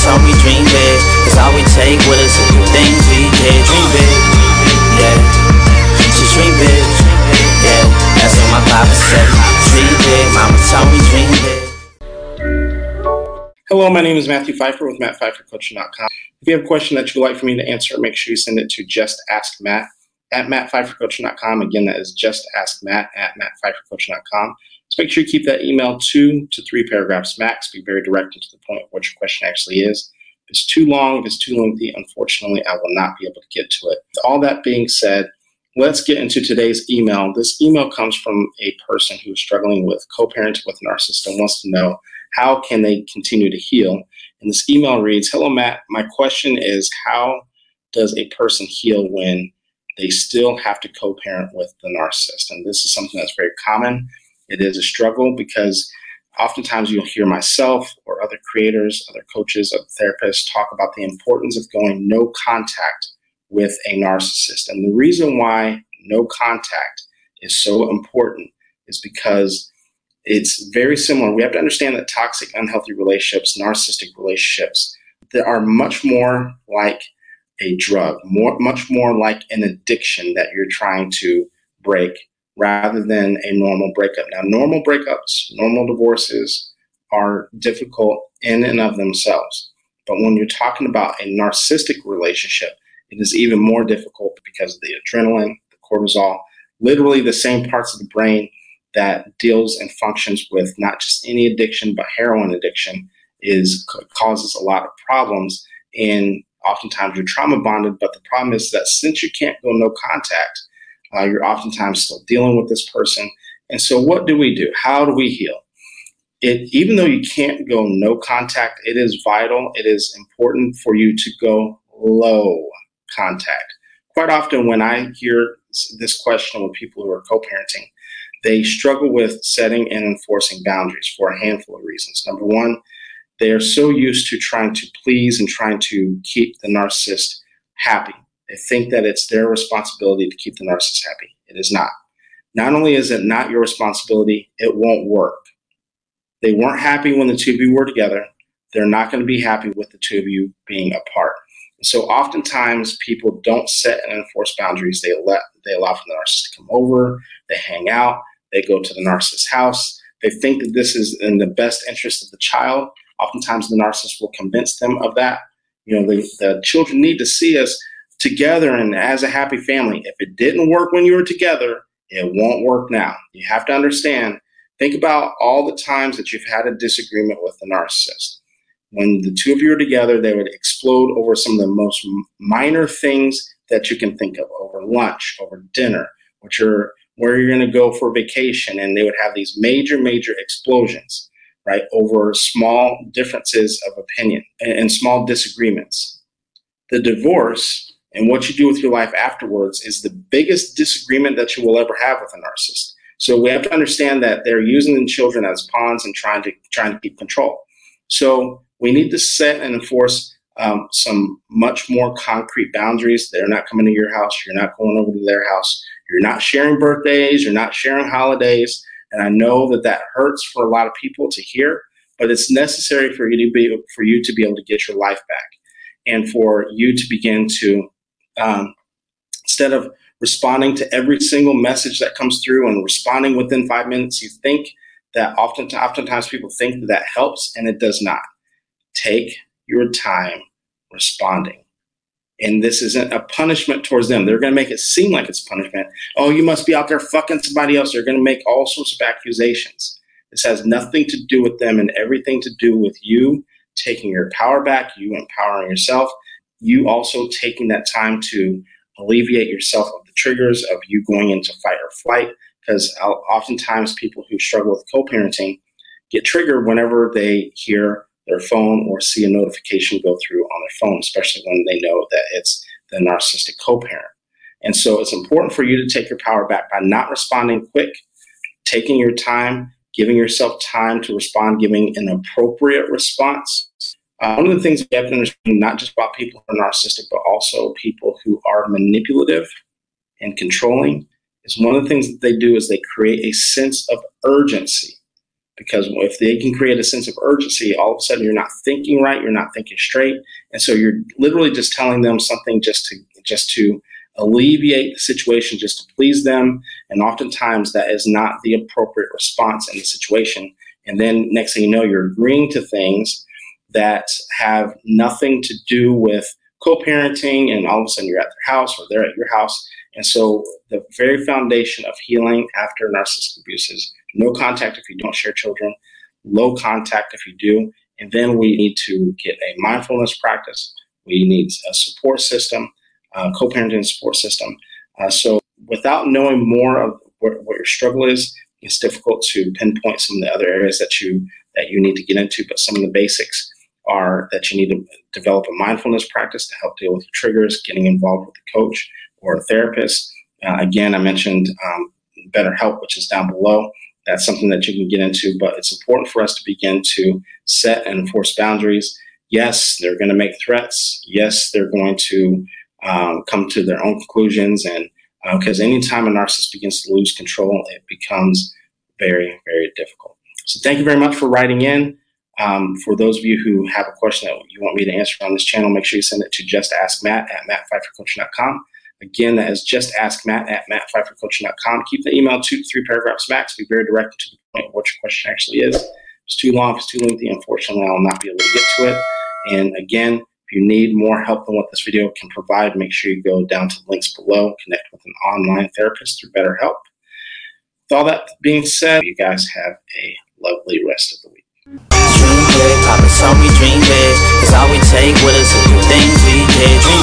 told me dream big. Cause all we take with us is the things we did. Dream big, yeah. Just dream big, yeah. That's what my papa said. Dream big, mama told me dream big. Hello, my name is Matthew Pfeiffer with MattPfeifferCoaching.com. If you have a question that you'd like for me to answer, make sure you send it to just ask Matt at MattPfeifferCoaching.com. Again, that is just ask at MattPfeifferCoaching.com. So make sure you keep that email two to three paragraphs max. Be very direct and to the point of what your question actually is. If it's too long, if it's too lengthy, unfortunately, I will not be able to get to it. With all that being said, let's get into today's email. This email comes from a person who's struggling with co-parenting with a narcissist and wants to know how can they continue to heal. And this email reads, Hello, Matt. My question is how does a person heal when they still have to co-parent with the narcissist? And this is something that's very common it is a struggle because oftentimes you'll hear myself or other creators, other coaches, other therapists talk about the importance of going no contact with a narcissist. And the reason why no contact is so important is because it's very similar. We have to understand that toxic, unhealthy relationships, narcissistic relationships, they are much more like a drug, more much more like an addiction that you're trying to break rather than a normal breakup. Now, normal breakups, normal divorces are difficult in and of themselves. But when you're talking about a narcissistic relationship, it is even more difficult because of the adrenaline, the cortisol, literally the same parts of the brain that deals and functions with not just any addiction but heroin addiction is causes a lot of problems and oftentimes you're trauma bonded but the problem is that since you can't go no contact uh, you're oftentimes still dealing with this person. And so, what do we do? How do we heal? It, even though you can't go no contact, it is vital. It is important for you to go low contact. Quite often, when I hear this question with people who are co parenting, they struggle with setting and enforcing boundaries for a handful of reasons. Number one, they are so used to trying to please and trying to keep the narcissist happy. They think that it's their responsibility to keep the narcissist happy. It is not. Not only is it not your responsibility, it won't work. They weren't happy when the two of you were together. They're not going to be happy with the two of you being apart. so oftentimes people don't set and enforce boundaries. They let they allow for the narcissist to come over, they hang out, they go to the narcissist's house. They think that this is in the best interest of the child. Oftentimes the narcissist will convince them of that. You know, the, the children need to see us together and as a happy family. If it didn't work when you were together, it won't work now. You have to understand, think about all the times that you've had a disagreement with the narcissist. When the two of you are together, they would explode over some of the most minor things that you can think of over lunch, over dinner, which are where you're going to go for vacation. And they would have these major, major explosions, right, over small differences of opinion and small disagreements. The divorce and what you do with your life afterwards is the biggest disagreement that you will ever have with a narcissist. So we have to understand that they're using the children as pawns and trying to trying to keep control. So we need to set and enforce um, some much more concrete boundaries. They're not coming to your house. You're not going over to their house. You're not sharing birthdays. You're not sharing holidays. And I know that that hurts for a lot of people to hear, but it's necessary for you to be for you to be able to get your life back, and for you to begin to um, instead of responding to every single message that comes through and responding within five minutes, you think that often, oftentimes people think that, that helps, and it does not. Take your time responding. And this isn't a punishment towards them. They're going to make it seem like it's punishment. Oh, you must be out there fucking somebody else. They're going to make all sorts of accusations. This has nothing to do with them and everything to do with you taking your power back, you empowering yourself, you also taking that time to alleviate yourself of the triggers of you going into fight or flight. Because oftentimes people who struggle with co parenting get triggered whenever they hear their phone or see a notification go through on their phone, especially when they know that it's the narcissistic co parent. And so it's important for you to take your power back by not responding quick, taking your time, giving yourself time to respond, giving an appropriate response uh, one of the things we have to understand, not just about people who are narcissistic, but also people who are manipulative and controlling, is one of the things that they do is they create a sense of urgency. Because if they can create a sense of urgency, all of a sudden you're not thinking right, you're not thinking straight, and so you're literally just telling them something just to just to alleviate the situation, just to please them, and oftentimes that is not the appropriate response in the situation. And then next thing you know, you're agreeing to things that have nothing to do with co-parenting, and all of a sudden you're at their house or they're at your house. And so the very foundation of healing after narcissistic abuse is no contact if you don't share children, low contact if you do. And then we need to get a mindfulness practice. We need a support system, uh, co-parenting support system. Uh, so without knowing more of what, what your struggle is, it's difficult to pinpoint some of the other areas that you that you need to get into. But some of the basics are that you need to develop a mindfulness practice to help deal with your triggers, getting involved with a coach or a therapist. Uh, again, I mentioned um, BetterHelp, which is down below. That's something that you can get into, but it's important for us to begin to set and enforce boundaries. Yes, they're going to make threats. Yes, they're going to um, come to their own conclusions. And because uh, anytime a narcissist begins to lose control, it becomes very, very difficult. So thank you very much for writing in. Um, for those of you who have a question that you want me to answer on this channel, make sure you send it to justaskmatt at mattpfeiffercoaching.com. Again, that is justaskmatt at mattpfeiffercoaching.com. Keep the email two to three paragraphs max. Be very direct to the point of what your question actually is. If it's too long, if it's too lengthy, unfortunately, I will not be able to get to it. And again, if you need more help than what this video can provide, make sure you go down to the links below, connect with an online therapist through BetterHelp. With all that being said, you guys have a lovely rest of the week. Dream big, Papa told me dream big Cause all we take with us is the things we did.